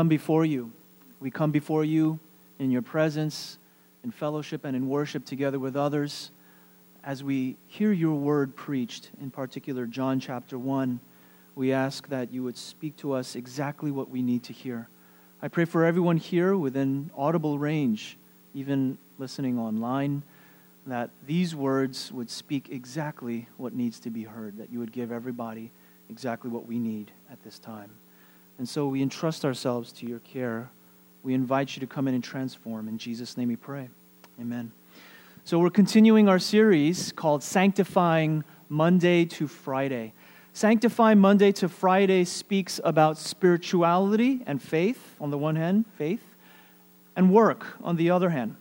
come before you. We come before you in your presence, in fellowship, and in worship together with others. As we hear your word preached, in particular John chapter 1, we ask that you would speak to us exactly what we need to hear. I pray for everyone here within audible range, even listening online, that these words would speak exactly what needs to be heard, that you would give everybody exactly what we need at this time. And so we entrust ourselves to your care. We invite you to come in and transform. In Jesus' name we pray. Amen. So we're continuing our series called Sanctifying Monday to Friday. Sanctifying Monday to Friday speaks about spirituality and faith, on the one hand, faith, and work, on the other hand.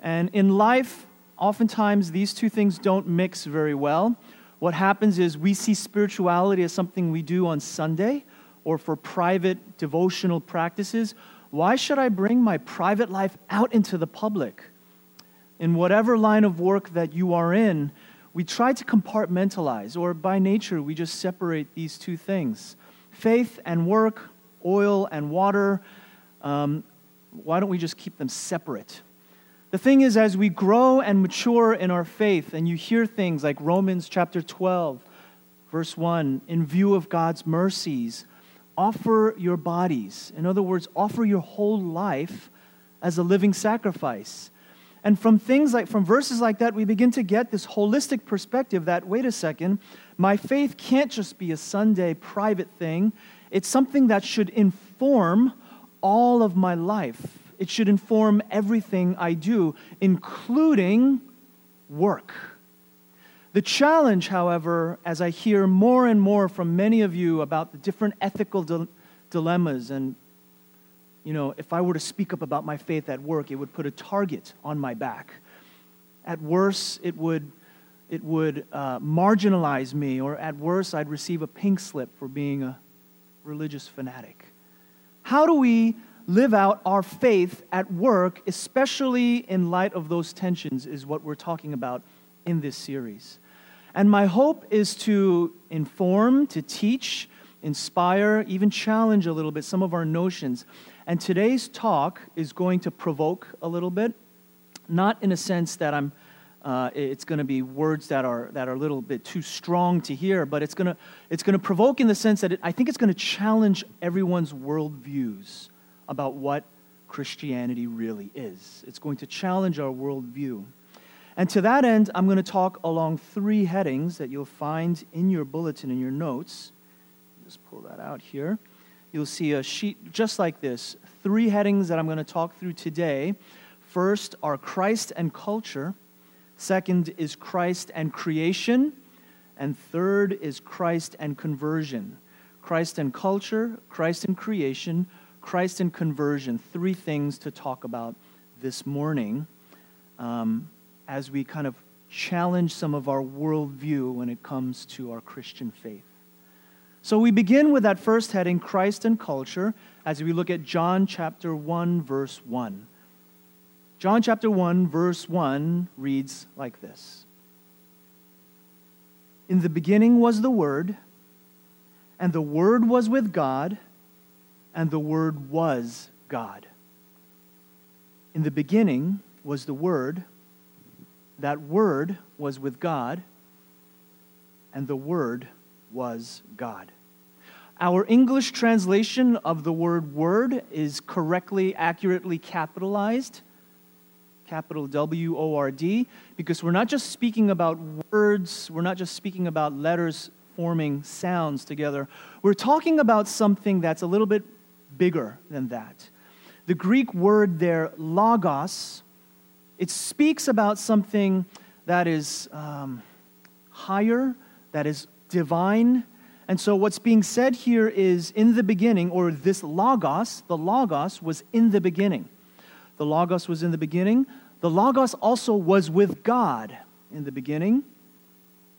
And in life, oftentimes these two things don't mix very well. What happens is we see spirituality as something we do on Sunday or for private devotional practices. Why should I bring my private life out into the public? In whatever line of work that you are in, we try to compartmentalize, or by nature, we just separate these two things faith and work, oil and water. Um, why don't we just keep them separate? The thing is, as we grow and mature in our faith, and you hear things like Romans chapter 12, verse 1, in view of God's mercies, offer your bodies. In other words, offer your whole life as a living sacrifice. And from things like, from verses like that, we begin to get this holistic perspective that, wait a second, my faith can't just be a Sunday private thing. It's something that should inform all of my life. It should inform everything I do, including work. The challenge, however, as I hear more and more from many of you about the different ethical di- dilemmas, and, you know, if I were to speak up about my faith at work, it would put a target on my back. At worst, it would, it would uh, marginalize me, or at worst, I'd receive a pink slip for being a religious fanatic. How do we live out our faith at work, especially in light of those tensions, is what we're talking about in this series. And my hope is to inform, to teach, inspire, even challenge a little bit some of our notions. And today's talk is going to provoke a little bit, not in a sense that I'm. Uh, it's going to be words that are that are a little bit too strong to hear, but it's going to it's going to provoke in the sense that it, I think it's going to challenge everyone's worldviews about what Christianity really is. It's going to challenge our worldview. And to that end, I'm going to talk along three headings that you'll find in your bulletin, in your notes. Just pull that out here. You'll see a sheet just like this. Three headings that I'm going to talk through today. First are Christ and culture. Second is Christ and creation. And third is Christ and conversion. Christ and culture, Christ and creation, Christ and conversion, three things to talk about this morning um, as we kind of challenge some of our worldview when it comes to our Christian faith. So we begin with that first heading, Christ and culture, as we look at John chapter 1, verse 1. John chapter 1, verse 1 reads like this In the beginning was the Word, and the Word was with God and the Word was God. In the beginning was the Word. That Word was with God, and the Word was God. Our English translation of the word word is correctly, accurately capitalized, capital W O R D, because we're not just speaking about words, we're not just speaking about letters forming sounds together. We're talking about something that's a little bit bigger than that. The Greek word there, logos, it speaks about something that is um, higher, that is divine. And so, what's being said here is in the beginning, or this logos, the logos was in the beginning. The logos was in the beginning. The logos also was with God in the beginning.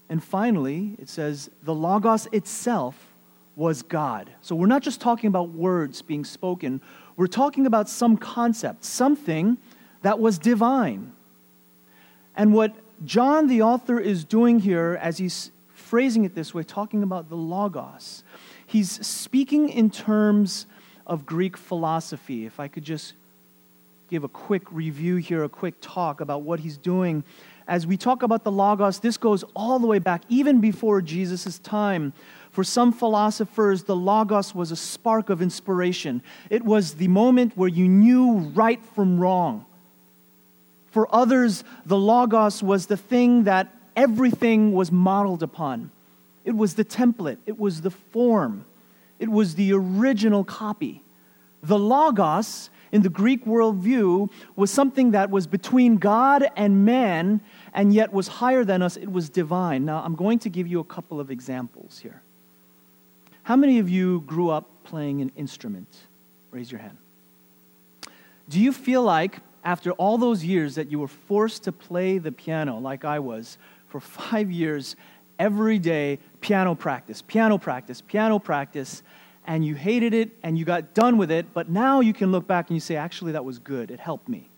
And finally, it says, the logos itself was God. So we're not just talking about words being spoken, we're talking about some concept, something that was divine. And what John, the author, is doing here as he's phrasing it this way, talking about the Logos, he's speaking in terms of Greek philosophy. If I could just give a quick review here, a quick talk about what he's doing. As we talk about the Logos, this goes all the way back, even before Jesus' time. For some philosophers, the Logos was a spark of inspiration. It was the moment where you knew right from wrong. For others, the Logos was the thing that everything was modeled upon. It was the template, it was the form, it was the original copy. The Logos in the Greek worldview was something that was between God and man and yet was higher than us. It was divine. Now, I'm going to give you a couple of examples here. How many of you grew up playing an instrument? Raise your hand. Do you feel like, after all those years, that you were forced to play the piano like I was for five years, every day, piano practice, piano practice, piano practice, and you hated it and you got done with it, but now you can look back and you say, actually, that was good. It helped me.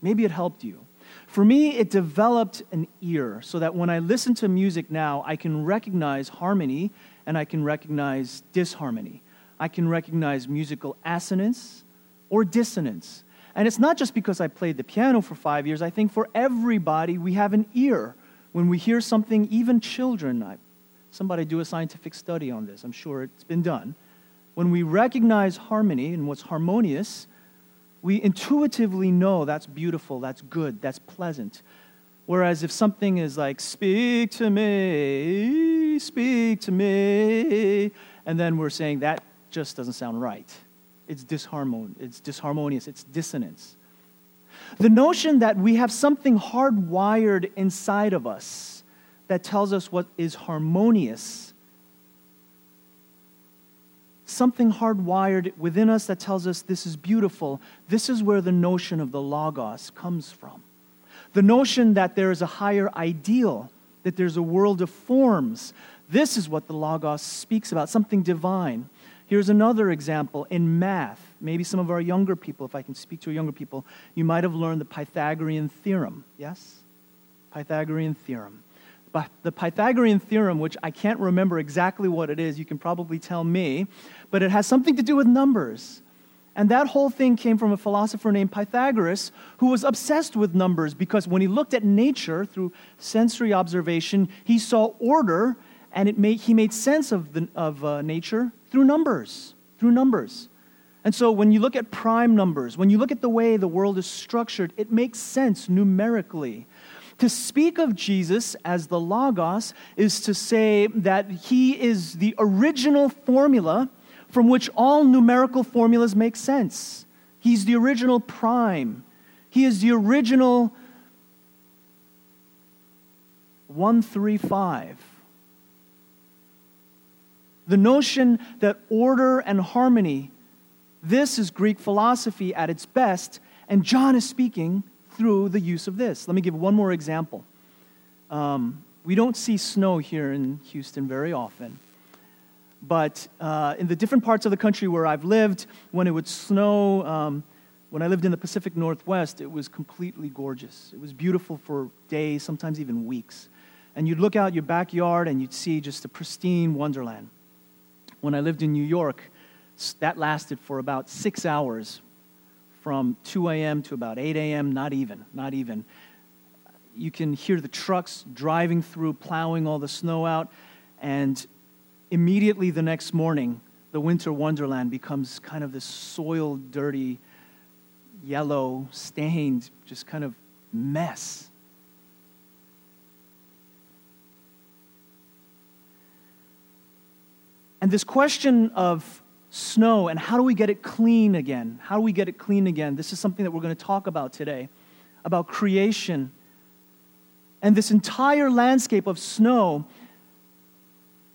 Maybe it helped you. For me, it developed an ear so that when I listen to music now, I can recognize harmony and I can recognize disharmony. I can recognize musical assonance or dissonance. And it's not just because I played the piano for five years. I think for everybody, we have an ear. When we hear something, even children, I, somebody do a scientific study on this. I'm sure it's been done. When we recognize harmony and what's harmonious, we intuitively know that's beautiful, that's good, that's pleasant. Whereas if something is like, speak to me, speak to me, and then we're saying that just doesn't sound right. It's, disharmon- it's disharmonious, it's dissonance. The notion that we have something hardwired inside of us that tells us what is harmonious. Something hardwired within us that tells us this is beautiful. This is where the notion of the Logos comes from. The notion that there is a higher ideal, that there's a world of forms. This is what the Logos speaks about, something divine. Here's another example in math. Maybe some of our younger people, if I can speak to younger people, you might have learned the Pythagorean theorem. Yes? Pythagorean theorem But the Pythagorean theorem, which I can't remember exactly what it is. You can probably tell me, but it has something to do with numbers. And that whole thing came from a philosopher named Pythagoras who was obsessed with numbers because when he looked at nature through sensory observation, he saw order and it made, he made sense of, the, of uh, nature through numbers. Through numbers. And so when you look at prime numbers, when you look at the way the world is structured, it makes sense numerically. To speak of Jesus as the Logos is to say that he is the original formula from which all numerical formulas make sense. He's the original prime. He is the original 135. The notion that order and harmony, this is Greek philosophy at its best, and John is speaking through the use of this. Let me give one more example. Um, we don't see snow here in Houston very often. But uh, in the different parts of the country where I've lived, when it would snow, um, when I lived in the Pacific Northwest, it was completely gorgeous. It was beautiful for days, sometimes even weeks. And you'd look out your backyard and you'd see just a pristine wonderland. When I lived in New York, that lasted for about six hours from 2 a.m. to about 8 a.m., not even, not even. You can hear the trucks driving through, plowing all the snow out, and immediately the next morning, the winter wonderland becomes kind of this soiled, dirty, yellow, stained, just kind of mess. And this question of snow and how do we get it clean again? How do we get it clean again? This is something that we're going to talk about today about creation. And this entire landscape of snow,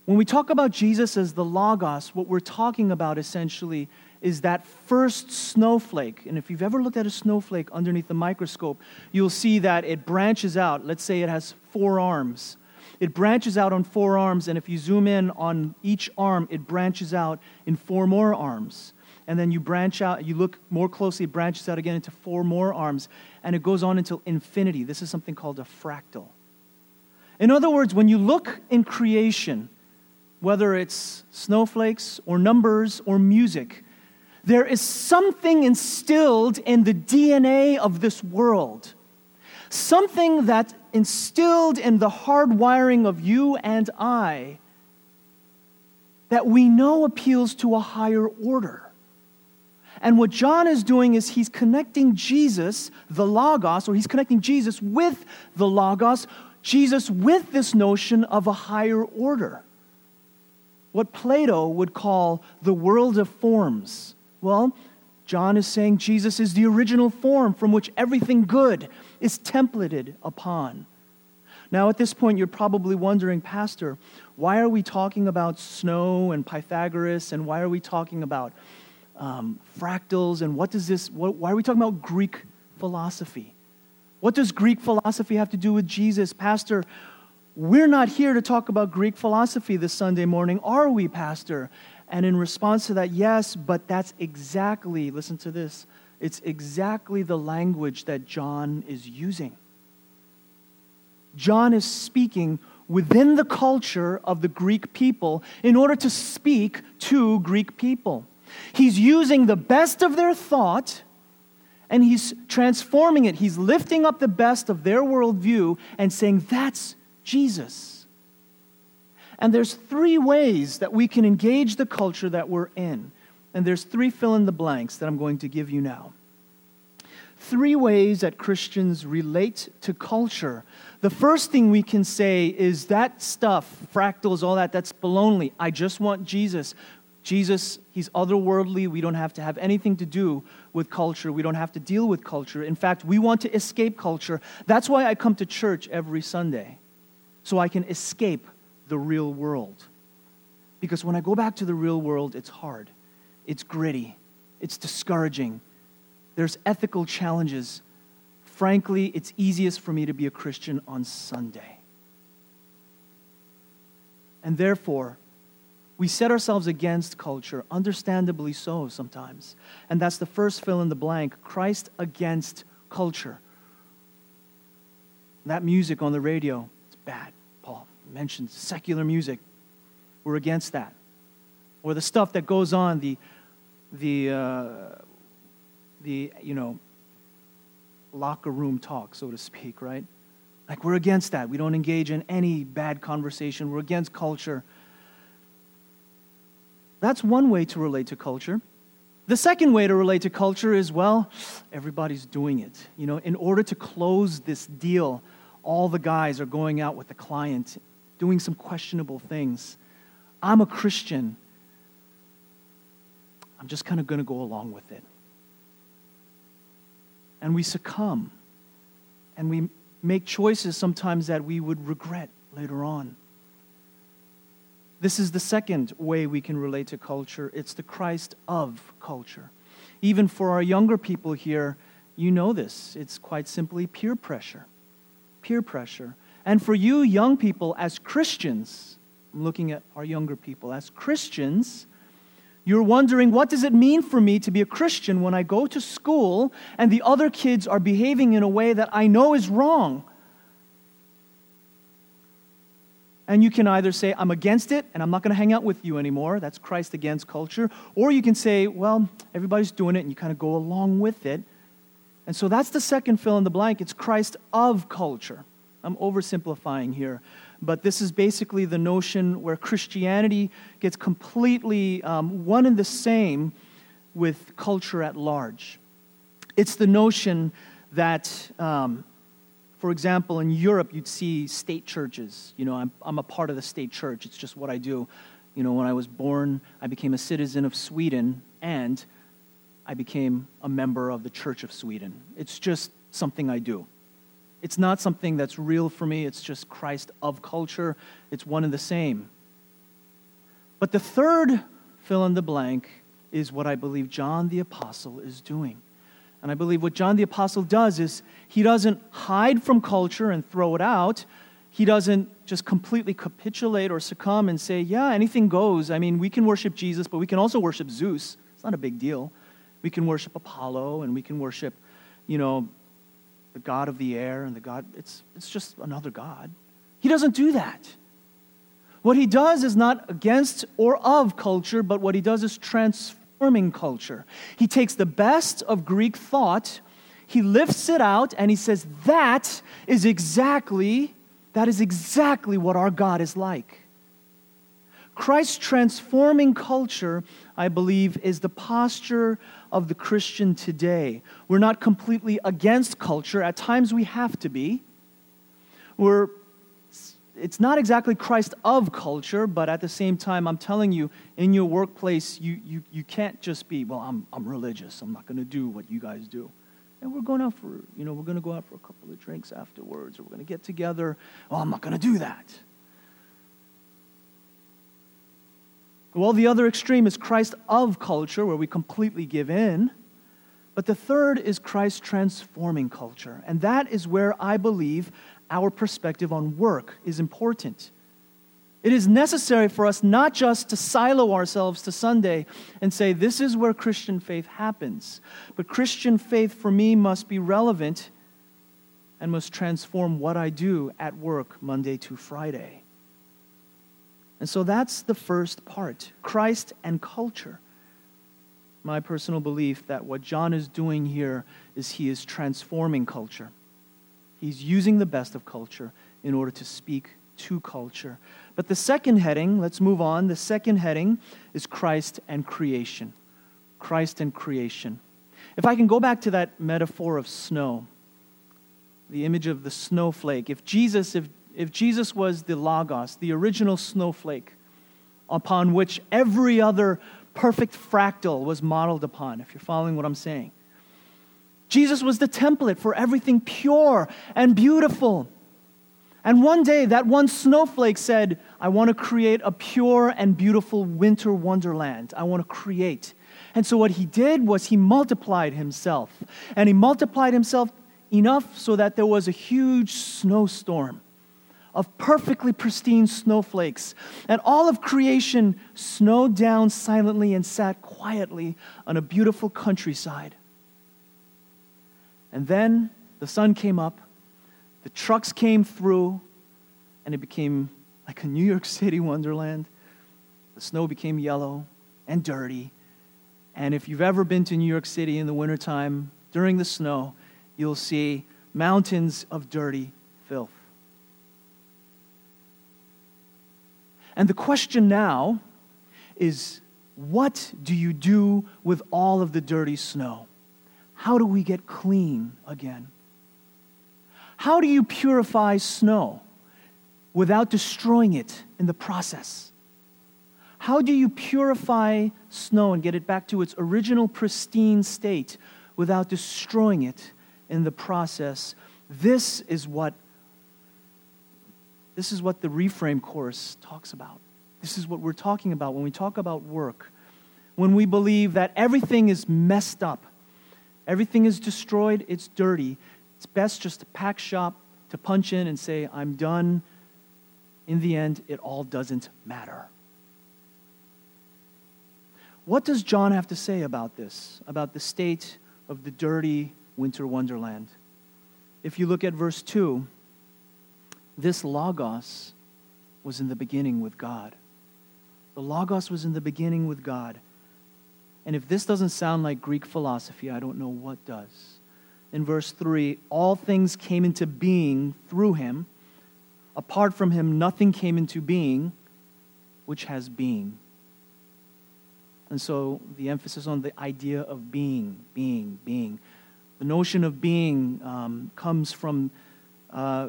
when we talk about Jesus as the Logos, what we're talking about essentially is that first snowflake. And if you've ever looked at a snowflake underneath the microscope, you'll see that it branches out. Let's say it has four arms. It branches out on four arms, and if you zoom in on each arm, it branches out in four more arms. And then you branch out, you look more closely, it branches out again into four more arms, and it goes on until infinity. This is something called a fractal. In other words, when you look in creation, whether it's snowflakes or numbers or music, there is something instilled in the DNA of this world, something that instilled in the hard wiring of you and I that we know appeals to a higher order. And what John is doing is he's connecting Jesus, the Logos, or he's connecting Jesus with the Logos, Jesus with this notion of a higher order. What Plato would call the world of forms. Well, John is saying Jesus is the original form from which everything good is templated upon. Now, at this point, you're probably wondering, Pastor, why are we talking about snow and Pythagoras, and why are we talking about um, fractals, and what does this, what, why are we talking about Greek philosophy? What does Greek philosophy have to do with Jesus? Pastor, we're not here to talk about Greek philosophy this Sunday morning, are we, Pastor? And in response to that, yes, but that's exactly, listen to this, it's exactly the language that John is using. John is speaking within the culture of the Greek people in order to speak to Greek people. He's using the best of their thought and he's transforming it. He's lifting up the best of their worldview and saying, That's Jesus. And there's three ways that we can engage the culture that we're in. And there's three fill in the blanks that I'm going to give you now. Three ways that Christians relate to culture the first thing we can say is that stuff, fractals, all that, that's baloney. I just want Jesus. Jesus, he's otherworldly. We don't have to have anything to do with culture. We don't have to deal with culture. In fact, we want to escape culture. That's why I come to church every Sunday, so I can escape the real world. Because when I go back to the real world, it's hard, it's gritty, it's discouraging. There's ethical challenges frankly, it's easiest for me to be a Christian on Sunday. And therefore, we set ourselves against culture, understandably so sometimes. And that's the first fill in the blank Christ against culture. That music on the radio, it's bad. Paul mentioned secular music. We're against that. Or the stuff that goes on, the, the, uh, the you know, locker room talk, so to speak, right? Like, we're against that. We don't engage in any bad conversation. We're against culture. That's one way to relate to culture. The second way to relate to culture is well, everybody's doing it. You know, in order to close this deal, all the guys are going out with the client, doing some questionable things. I'm a Christian. I'm just kind of going to go along with it and we succumb. And we make choices sometimes that we would regret later on. This is the second way we can relate to culture. It's the Christ of culture. Even for our younger people here, you know this. It's quite simply peer pressure. Peer pressure. And for you, young people, as Christians, I'm looking at our younger people, as Christians, you're wondering, what does it mean for me to be a Christian when I go to school and the other kids are behaving in a way that I know is wrong? And you can either say, I'm against it and I'm not going to hang out with you anymore. That's Christ against culture. Or you can say, well, everybody's doing it and you kind of go along with it. And so that's the second fill in the blank. It's Christ of culture. I'm oversimplifying here but this is basically the notion where Christianity gets completely um, one and the same with culture at large. It's the notion that, um, for example, in Europe, you'd see state churches. You know, I'm, I'm a part of the state church, it's just what I do. You know, when I was born, I became a citizen of Sweden and I became a member of the Church of Sweden. It's just something I do. It's not something that's real for me, it's just Christ of culture. It's one and the same. But the third fill in the blank is what I believe John the Apostle is doing. And I believe what John the Apostle does is he doesn't hide from culture and throw it out. He doesn't just completely capitulate or succumb and say, yeah, anything goes. I mean, we can worship Jesus, but we can also worship Zeus. It's not a big deal. We can worship Apollo and we can worship, you know, the God of the air and the God, it's, it's just another God. He doesn't do that. What he does is not against or of culture, but what he does is transforming culture. He takes the best of Greek thought, he lifts it out, and he says, That is exactly, that is exactly what our God is like. Christ's transforming culture, I believe, is the posture of the Christian today. We're not completely against culture. At times we have to be. We're, it's not exactly Christ of culture, but at the same time, I'm telling you, in your workplace, you, you, you can't just be, well, I'm, I'm religious. I'm not going to do what you guys do. And we're going out for, you know, we're going to go out for a couple of drinks afterwards, or we're going to get together. Oh, I'm not going to do that. Well, the other extreme is Christ of culture, where we completely give in. But the third is Christ transforming culture. And that is where I believe our perspective on work is important. It is necessary for us not just to silo ourselves to Sunday and say, this is where Christian faith happens, but Christian faith for me must be relevant and must transform what I do at work Monday to Friday. And so that's the first part Christ and culture. My personal belief that what John is doing here is he is transforming culture. He's using the best of culture in order to speak to culture. But the second heading, let's move on. The second heading is Christ and creation. Christ and creation. If I can go back to that metaphor of snow, the image of the snowflake. If Jesus, if if Jesus was the Logos, the original snowflake upon which every other perfect fractal was modeled upon, if you're following what I'm saying, Jesus was the template for everything pure and beautiful. And one day, that one snowflake said, I want to create a pure and beautiful winter wonderland. I want to create. And so, what he did was he multiplied himself. And he multiplied himself enough so that there was a huge snowstorm of perfectly pristine snowflakes. And all of creation snowed down silently and sat quietly on a beautiful countryside. And then the sun came up, the trucks came through, and it became like a New York City wonderland. The snow became yellow and dirty. And if you've ever been to New York City in the wintertime during the snow, you'll see mountains of dirty filth. And the question now is what do you do with all of the dirty snow? How do we get clean again? How do you purify snow without destroying it in the process? How do you purify snow and get it back to its original pristine state without destroying it in the process? This is what this is what the reframe course talks about. This is what we're talking about when we talk about work. When we believe that everything is messed up, everything is destroyed, it's dirty, it's best just to pack shop, to punch in and say, I'm done. In the end, it all doesn't matter. What does John have to say about this, about the state of the dirty winter wonderland? If you look at verse 2, this Logos was in the beginning with God. The Logos was in the beginning with God. And if this doesn't sound like Greek philosophy, I don't know what does. In verse 3, all things came into being through him. Apart from him, nothing came into being which has being. And so the emphasis on the idea of being, being, being. The notion of being um, comes from uh,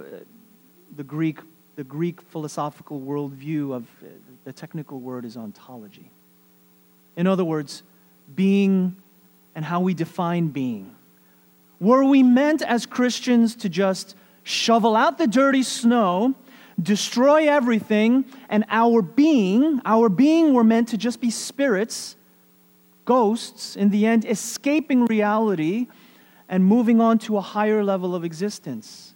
the Greek, the Greek philosophical worldview of uh, the technical word is ontology. In other words, being and how we define being. Were we meant as Christians to just shovel out the dirty snow, destroy everything, and our being, our being were meant to just be spirits, ghosts, in the end, escaping reality and moving on to a higher level of existence?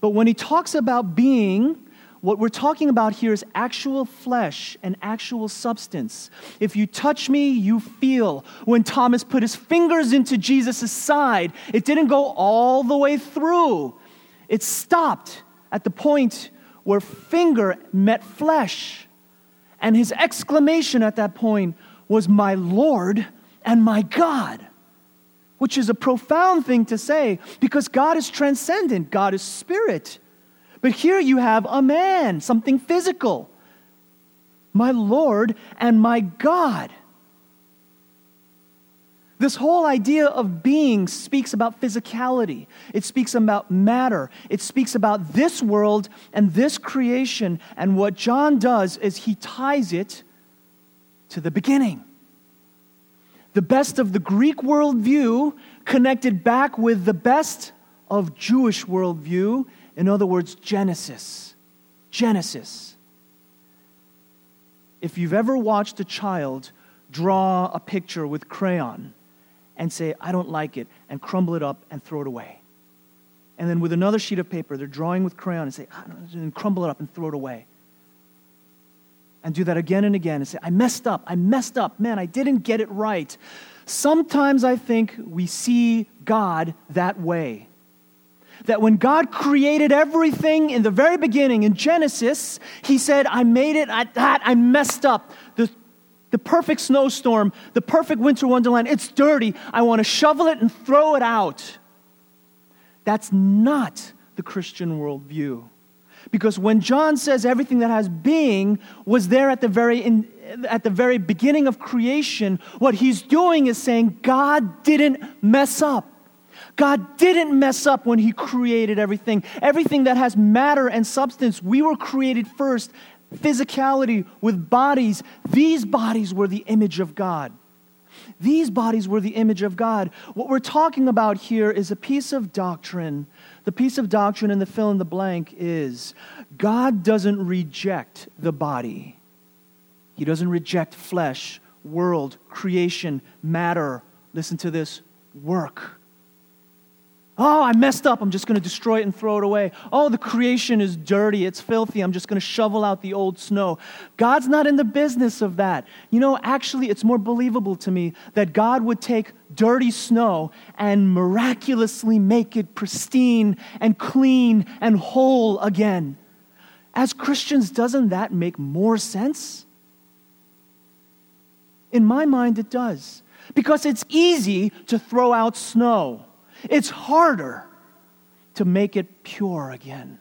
But when he talks about being, what we're talking about here is actual flesh and actual substance. If you touch me, you feel. When Thomas put his fingers into Jesus' side, it didn't go all the way through, it stopped at the point where finger met flesh. And his exclamation at that point was my Lord and my God, which is a profound thing to say because God is transcendent, God is spirit. But here you have a man, something physical. My Lord and my God. This whole idea of being speaks about physicality. It speaks about matter. It speaks about this world and this creation. And what John does is he ties it to the beginning. The best of the Greek worldview connected back with the best of Jewish worldview in other words, Genesis. Genesis. If you've ever watched a child draw a picture with crayon and say, I don't like it, and crumble it up and throw it away. And then with another sheet of paper, they're drawing with crayon and say, I don't know, and crumble it up and throw it away. And do that again and again and say, I messed up, I messed up, man, I didn't get it right. Sometimes I think we see God that way that when God created everything in the very beginning in Genesis, He said, I made it, I, I messed up. The, the perfect snowstorm, the perfect winter wonderland, it's dirty. I want to shovel it and throw it out. That's not the Christian worldview. Because when John says everything that has being was there at the very in, at the very beginning of creation, what he's doing is saying God didn't mess up. God didn't mess up when He created everything. Everything that has matter and substance, we were created first. Physicality with bodies. These bodies were the image of God. These bodies were the image of God. What we're talking about here is a piece of doctrine. The piece of doctrine in the fill in the blank is God doesn't reject the body, He doesn't reject flesh, world, creation, matter. Listen to this work. Oh, I messed up. I'm just going to destroy it and throw it away. Oh, the creation is dirty. It's filthy. I'm just going to shovel out the old snow. God's not in the business of that. You know, actually, it's more believable to me that God would take dirty snow and miraculously make it pristine and clean and whole again. As Christians, doesn't that make more sense? In my mind, it does. Because it's easy to throw out snow. It's harder to make it pure again.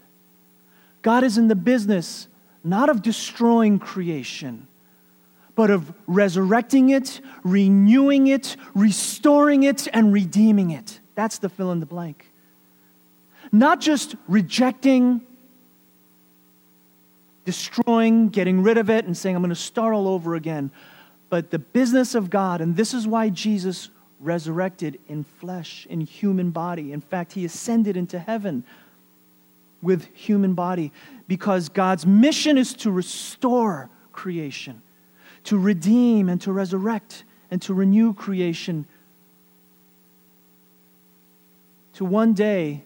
God is in the business not of destroying creation, but of resurrecting it, renewing it, restoring it, and redeeming it. That's the fill in the blank. Not just rejecting, destroying, getting rid of it, and saying, I'm going to start all over again, but the business of God, and this is why Jesus resurrected in flesh, in human body. In fact, he ascended into heaven with human body because God's mission is to restore creation, to redeem and to resurrect and to renew creation, to one day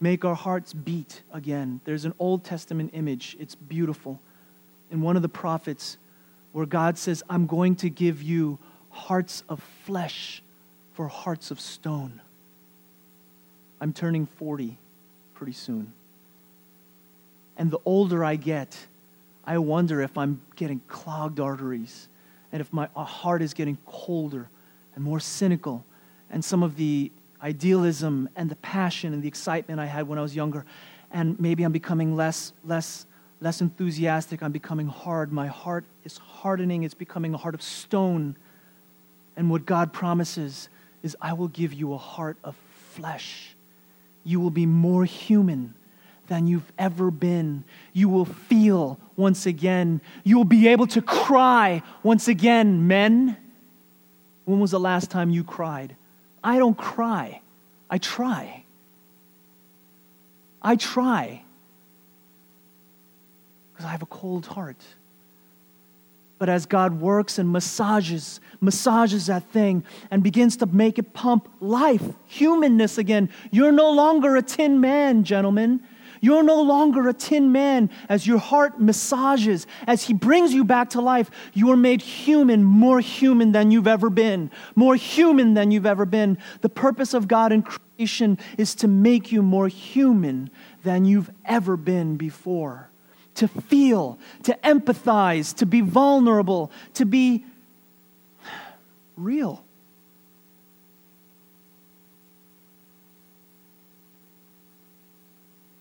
make our hearts beat again. There's an Old Testament image, it's beautiful. In one of the prophets, where God says, I'm going to give you hearts of flesh for hearts of stone. I'm turning 40 pretty soon. And the older I get, I wonder if I'm getting clogged arteries and if my heart is getting colder and more cynical. And some of the idealism and the passion and the excitement I had when I was younger, and maybe I'm becoming less, less, less enthusiastic. I'm becoming hard. My heart is hardening. It's becoming a heart of stone. And what God promises is I will give you a heart of flesh. You will be more human than you've ever been. You will feel once again. You will be able to cry once again, men. When was the last time you cried? I don't cry. I try. I try. Because I have a cold heart. But as God works and massages, massages that thing and begins to make it pump life, humanness again, you're no longer a tin man, gentlemen. You're no longer a tin man as your heart massages, as He brings you back to life. You are made human, more human than you've ever been, more human than you've ever been. The purpose of God in creation is to make you more human than you've ever been before to feel, to empathize, to be vulnerable, to be real.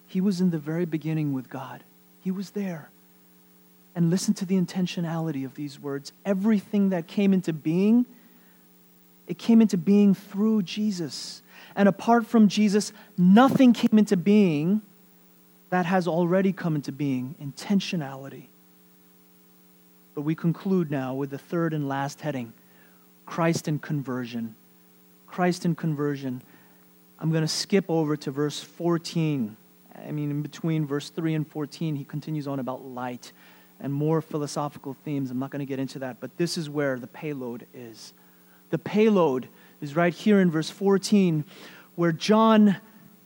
He was in the very beginning with God. He was there. And listen to the intentionality of these words. Everything that came into being, it came into being through Jesus. And apart from Jesus, nothing came into being that has already come into being intentionality. But we conclude now with the third and last heading Christ and conversion. Christ and conversion. I'm going to skip over to verse 14. I mean, in between verse 3 and 14, he continues on about light and more philosophical themes. I'm not going to get into that, but this is where the payload is. The payload is right here in verse 14, where John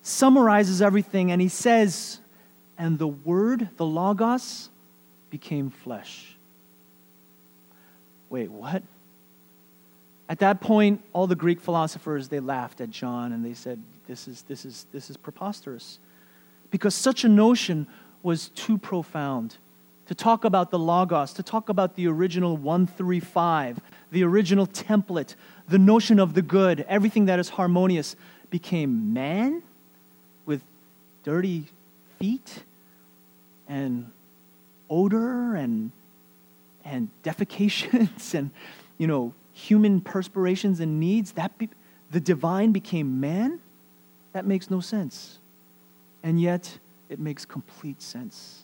summarizes everything and he says, And the Word, the Logos, became flesh. Wait, what? At that point, all the Greek philosophers they laughed at John and they said, This is, this is, this is preposterous because such a notion was too profound. To talk about the Logos, to talk about the original 135, the original template, the notion of the good, everything that is harmonious, became man with dirty feet and odor and, and defecations and, you know, human perspirations and needs. That be, the divine became man? That makes no sense and yet it makes complete sense.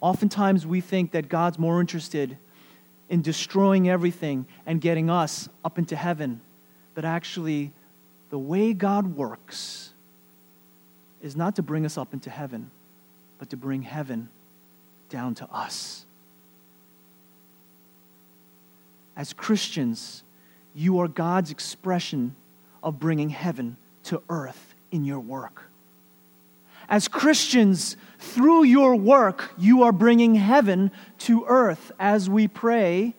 Oftentimes we think that God's more interested in destroying everything and getting us up into heaven, but actually, the way God works is not to bring us up into heaven, but to bring heaven down to us. As Christians, you are God's expression of bringing heaven to earth in your work. As Christians, through your work, you are bringing heaven to earth as we pray,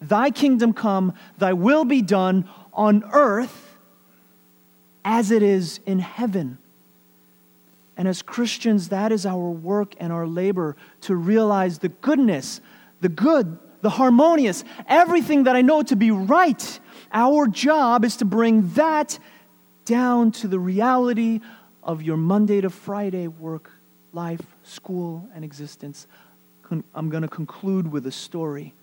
Thy kingdom come, Thy will be done on earth as it is in heaven. And as Christians, that is our work and our labor to realize the goodness, the good, the harmonious, everything that I know to be right. Our job is to bring that down to the reality of your Monday to Friday work, life, school, and existence, I'm going to conclude with a story.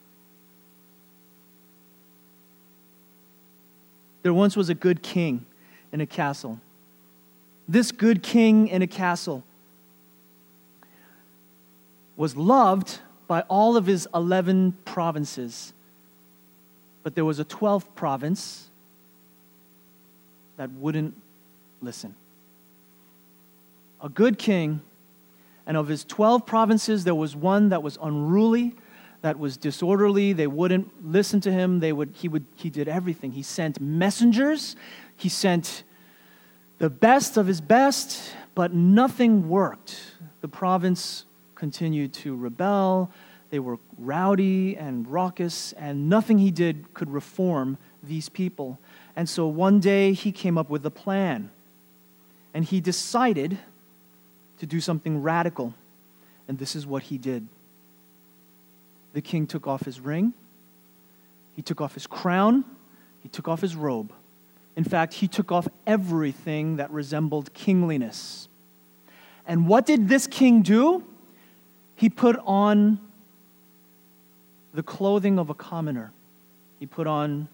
There once was a good king in a castle. This good king in a castle was loved by all of his 11 provinces. But there was a 12th province that wouldn't listen a good king, and of his 12 provinces, there was one that was unruly, that was disorderly. They wouldn't listen to him. They would, he, would, he did everything. He sent messengers, he sent the best of his best, but nothing worked. The province continued to rebel. They were rowdy and raucous, and nothing he did could reform these people. And so one day he came up with a plan. And he decided to do something radical. And this is what he did. The king took off his ring, he took off his crown, he took off his robe. In fact, he took off everything that resembled kingliness. And what did this king do? He put on the clothing of a commoner. He put on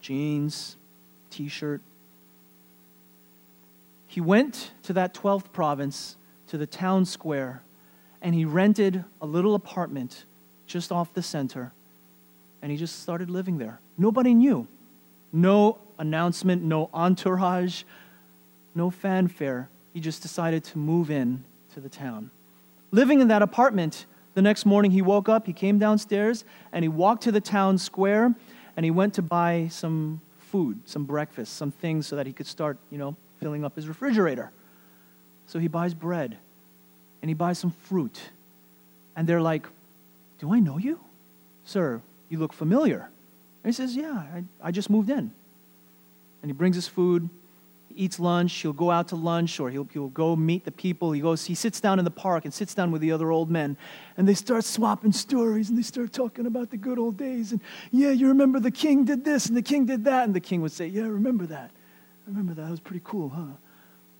jeans, t shirt. He went to that 12th province to the town square and he rented a little apartment just off the center and he just started living there. Nobody knew. No announcement, no entourage, no fanfare. He just decided to move in to the town. Living in that apartment, the next morning he woke up, he came downstairs, and he walked to the town square and he went to buy some food, some breakfast, some things so that he could start, you know, filling up his refrigerator. So he buys bread and he buys some fruit. And they're like, Do I know you? Sir, you look familiar. And he says, Yeah, I, I just moved in. And he brings his food, he eats lunch, he'll go out to lunch, or he'll, he'll go meet the people. He goes, he sits down in the park and sits down with the other old men, and they start swapping stories and they start talking about the good old days. And yeah, you remember the king did this and the king did that, and the king would say, Yeah, I remember that. I remember that. That was pretty cool, huh?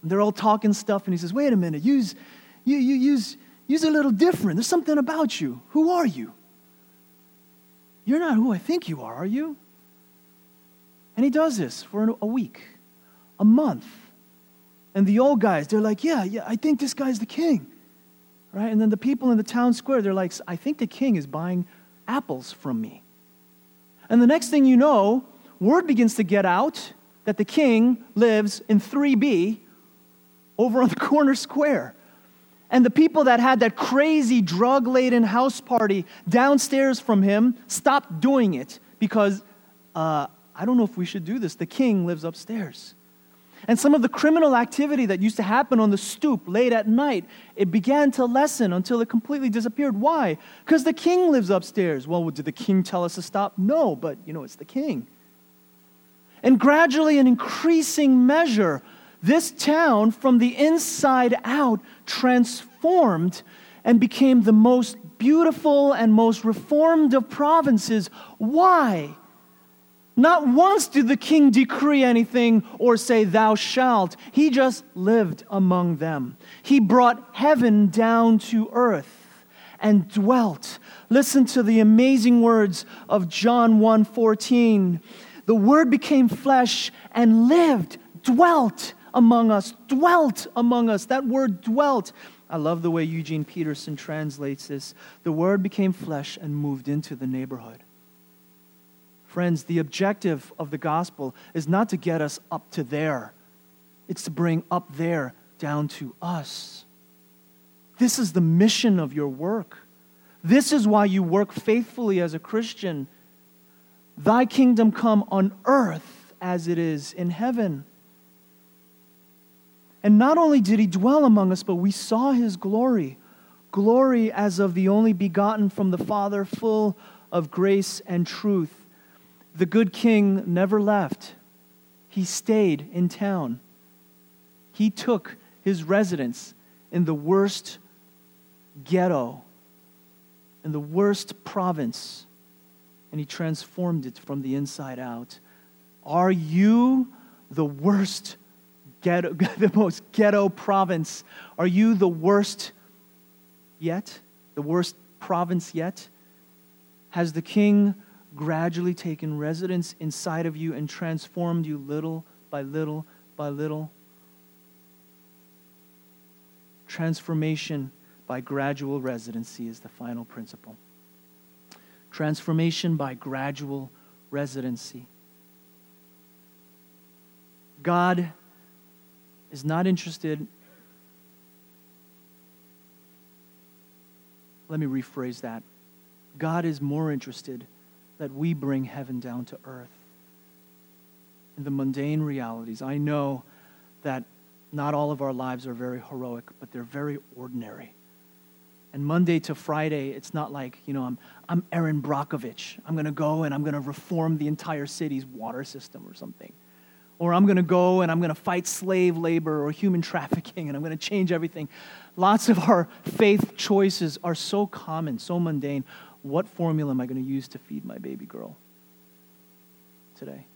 And they're all talking stuff, and he says, Wait a minute, use, you, you use, use a little different. There's something about you. Who are you? You're not who I think you are, are you? And he does this for a week, a month. And the old guys, they're like, Yeah, yeah, I think this guy's the king. Right? And then the people in the town square, they're like, I think the king is buying apples from me. And the next thing you know, word begins to get out that the king lives in 3B over on the corner square. And the people that had that crazy drug laden house party downstairs from him stopped doing it because uh, I don't know if we should do this. The king lives upstairs. And some of the criminal activity that used to happen on the stoop late at night, it began to lessen until it completely disappeared. Why? Because the king lives upstairs. Well, did the king tell us to stop? No, but you know, it's the king. And gradually, in increasing measure, this town, from the inside out, transformed and became the most beautiful and most reformed of provinces. Why? Not once did the king decree anything or say, Thou shalt. He just lived among them. He brought heaven down to earth and dwelt. Listen to the amazing words of John 1 14. The word became flesh and lived, dwelt among us, dwelt among us. That word dwelt. I love the way Eugene Peterson translates this. The word became flesh and moved into the neighborhood. Friends, the objective of the gospel is not to get us up to there, it's to bring up there down to us. This is the mission of your work. This is why you work faithfully as a Christian. Thy kingdom come on earth as it is in heaven. And not only did he dwell among us, but we saw his glory glory as of the only begotten from the Father, full of grace and truth. The good king never left, he stayed in town. He took his residence in the worst ghetto, in the worst province, and he transformed it from the inside out. Are you the worst ghetto, the most ghetto province. Are you the worst yet? The worst province yet? Has the king gradually taken residence inside of you and transformed you little by little by little? Transformation by gradual residency is the final principle. Transformation by gradual residency. God is not interested. Let me rephrase that. God is more interested that we bring heaven down to earth. In the mundane realities, I know that not all of our lives are very heroic, but they're very ordinary. And Monday to Friday, it's not like, you know, I'm, I'm Erin Brockovich. I'm going to go and I'm going to reform the entire city's water system or something or I'm going to go and I'm going to fight slave labor or human trafficking and I'm going to change everything. Lots of our faith choices are so common, so mundane. What formula am I going to use to feed my baby girl today?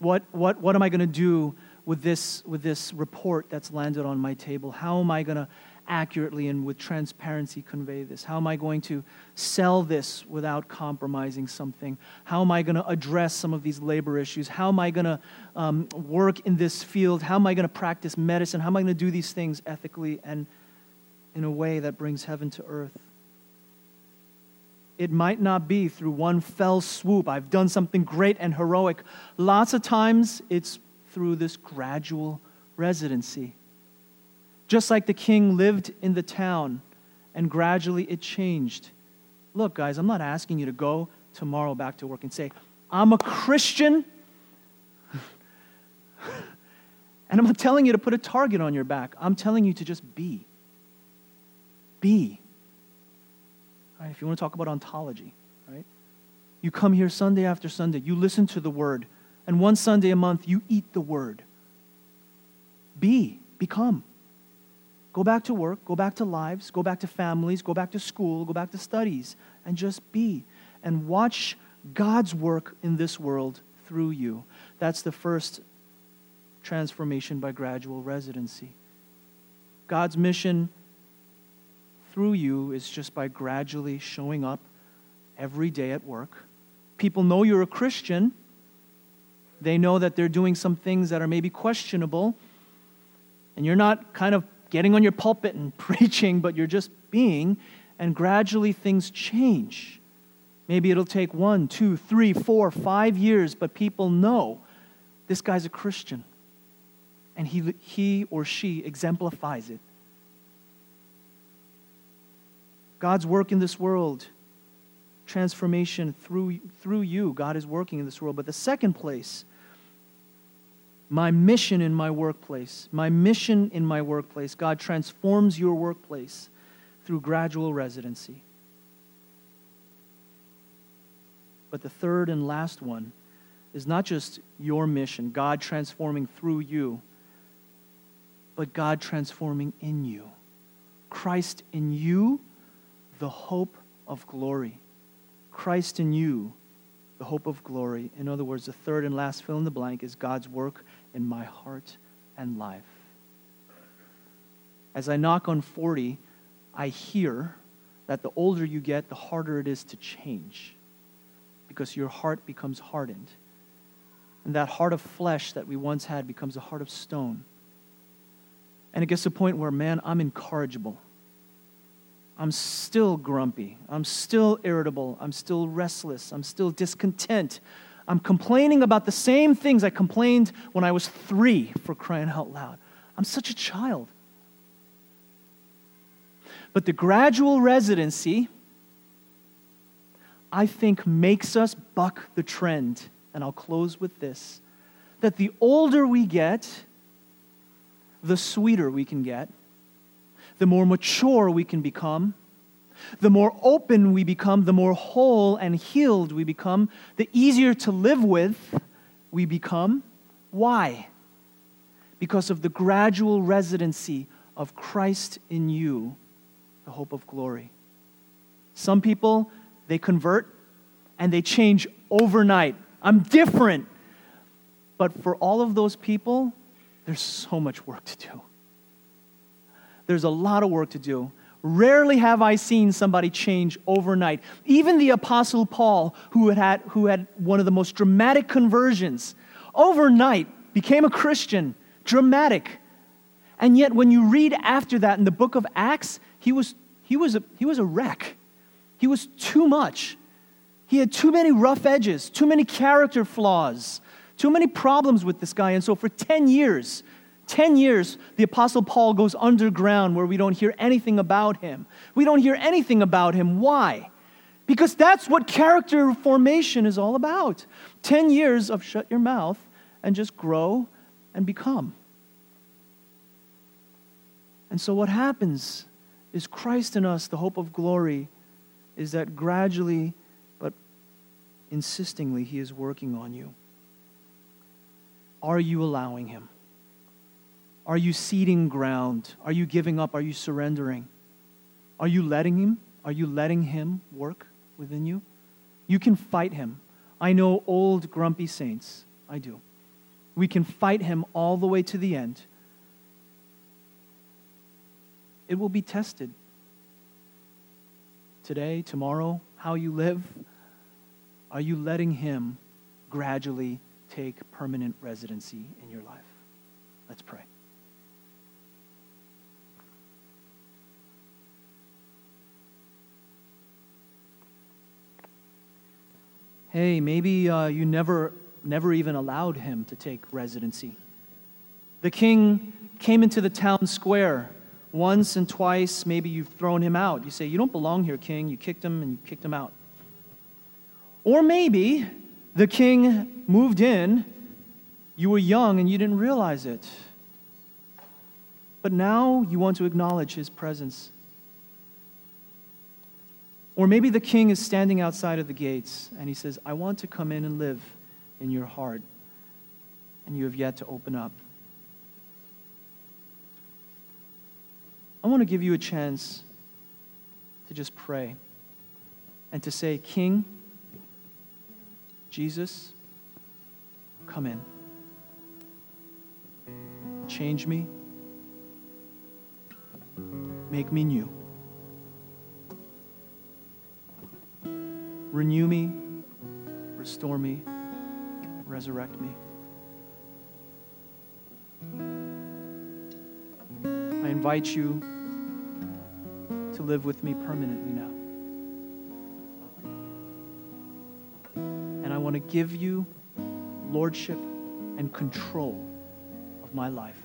What, what, what am I going to do with this, with this report that's landed on my table? How am I going to accurately and with transparency convey this? How am I going to sell this without compromising something? How am I going to address some of these labor issues? How am I going to um, work in this field? How am I going to practice medicine? How am I going to do these things ethically and in a way that brings heaven to earth? It might not be through one fell swoop. I've done something great and heroic. Lots of times it's through this gradual residency just like the king lived in the town and gradually it changed. Look, guys, I'm not asking you to go tomorrow back to work and say, I'm a Christian. and I'm not telling you to put a target on your back. I'm telling you to just be. Be. Right, if you want to talk about ontology, right? You come here Sunday after Sunday, you listen to the word, and one Sunday a month, you eat the word. be, become. Go back to work, go back to lives, go back to families, go back to school, go back to studies, and just be. And watch God's work in this world through you. That's the first transformation by gradual residency. God's mission through you is just by gradually showing up every day at work. People know you're a Christian. They know that they're doing some things that are maybe questionable. And you're not kind of getting on your pulpit and preaching, but you're just being. And gradually things change. Maybe it'll take one, two, three, four, five years, but people know this guy's a Christian. And he, he or she exemplifies it. God's work in this world, transformation through, through you, God is working in this world. But the second place, my mission in my workplace, my mission in my workplace, God transforms your workplace through gradual residency. But the third and last one is not just your mission, God transforming through you, but God transforming in you. Christ in you, the hope of glory. Christ in you, the hope of glory. In other words, the third and last fill in the blank is God's work in my heart and life. As I knock on 40, I hear that the older you get, the harder it is to change because your heart becomes hardened. And that heart of flesh that we once had becomes a heart of stone. And it gets to a point where, man, I'm incorrigible. I'm still grumpy. I'm still irritable. I'm still restless. I'm still discontent. I'm complaining about the same things I complained when I was three, for crying out loud. I'm such a child. But the gradual residency I think makes us buck the trend. And I'll close with this that the older we get, the sweeter we can get, the more mature we can become, the more open we become, the more whole and healed we become, the easier to live with we become. Why? Because of the gradual residency of Christ in you, the hope of glory. Some people they convert and they change overnight. I'm different. But for all of those people, there's so much work to do. There's a lot of work to do. Rarely have I seen somebody change overnight. Even the Apostle Paul, who had, who had one of the most dramatic conversions, overnight became a Christian. Dramatic. And yet, when you read after that in the book of Acts, he was, he was, a, he was a wreck. He was too much. He had too many rough edges, too many character flaws, too many problems with this guy. And so for 10 years, 10 years, the Apostle Paul goes underground where we don't hear anything about him. We don't hear anything about him. Why? Because that's what character formation is all about. 10 years of shut your mouth and just grow and become. And so what happens is Christ in us, the hope of glory is that gradually but insistingly He is working on you. Are you allowing Him? Are you ceding ground? Are you giving up? Are you surrendering? Are you letting Him? Are you letting Him work within you? You can fight Him. I know old grumpy saints. I do. We can fight Him all the way to the end. It will be tested today, tomorrow, how you live? Are you letting Him gradually take permanent residency in your life? Let's pray. Hey, maybe uh, you never, never even allowed him to take residency. The king came into the town square once and twice, maybe you've thrown him out. You say, You don't belong here, king. You kicked him and you kicked him out. Or maybe the king moved in, you were young and you didn't realize it. But now you want to acknowledge his presence. Or maybe the king is standing outside of the gates and he says, I want to come in and live in your heart. And you have yet to open up. I want to give you a chance to just pray and to say, King, Jesus, come in. Change me. Make me new. Renew me, restore me, resurrect me. I invite you to live with me permanently now. And I want to give you lordship and control of my life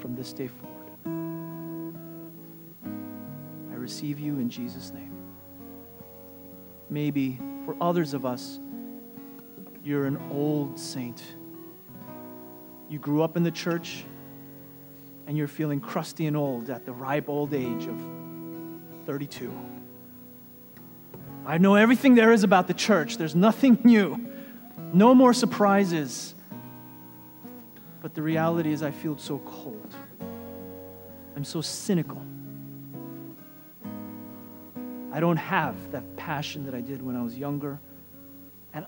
from this day forward. I receive you in Jesus' name. Maybe for others of us, you're an old saint. You grew up in the church and you're feeling crusty and old at the ripe old age of 32. I know everything there is about the church. There's nothing new, no more surprises. But the reality is, I feel so cold. I'm so cynical. I don't have that passion that I did when I was younger. And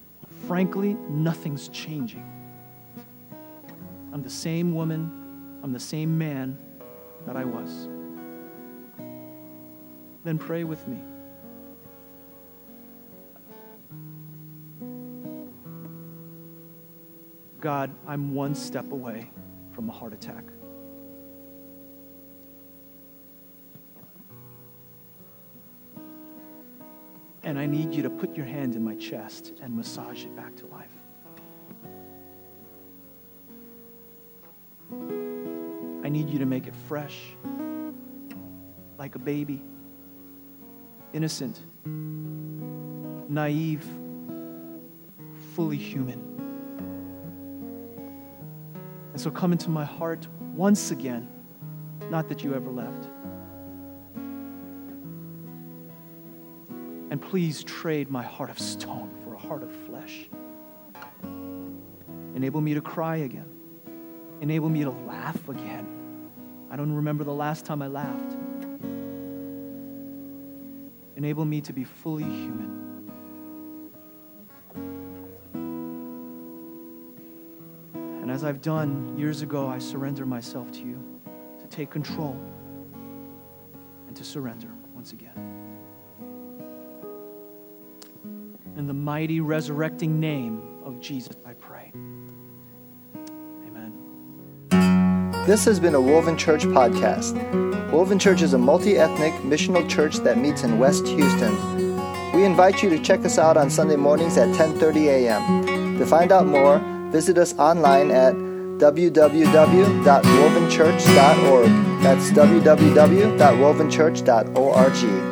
frankly, nothing's changing. I'm the same woman, I'm the same man that I was. Then pray with me. God, I'm one step away from a heart attack. And I need you to put your hand in my chest and massage it back to life. I need you to make it fresh, like a baby, innocent, naive, fully human. And so come into my heart once again, not that you ever left. And please trade my heart of stone for a heart of flesh. Enable me to cry again. Enable me to laugh again. I don't remember the last time I laughed. Enable me to be fully human. And as I've done years ago, I surrender myself to you to take control and to surrender once again. Mighty resurrecting name of Jesus, I pray. Amen. This has been a Woven Church podcast. Woven Church is a multi ethnic missional church that meets in West Houston. We invite you to check us out on Sunday mornings at 10:30 a.m. To find out more, visit us online at www.wovenchurch.org. That's www.wovenchurch.org.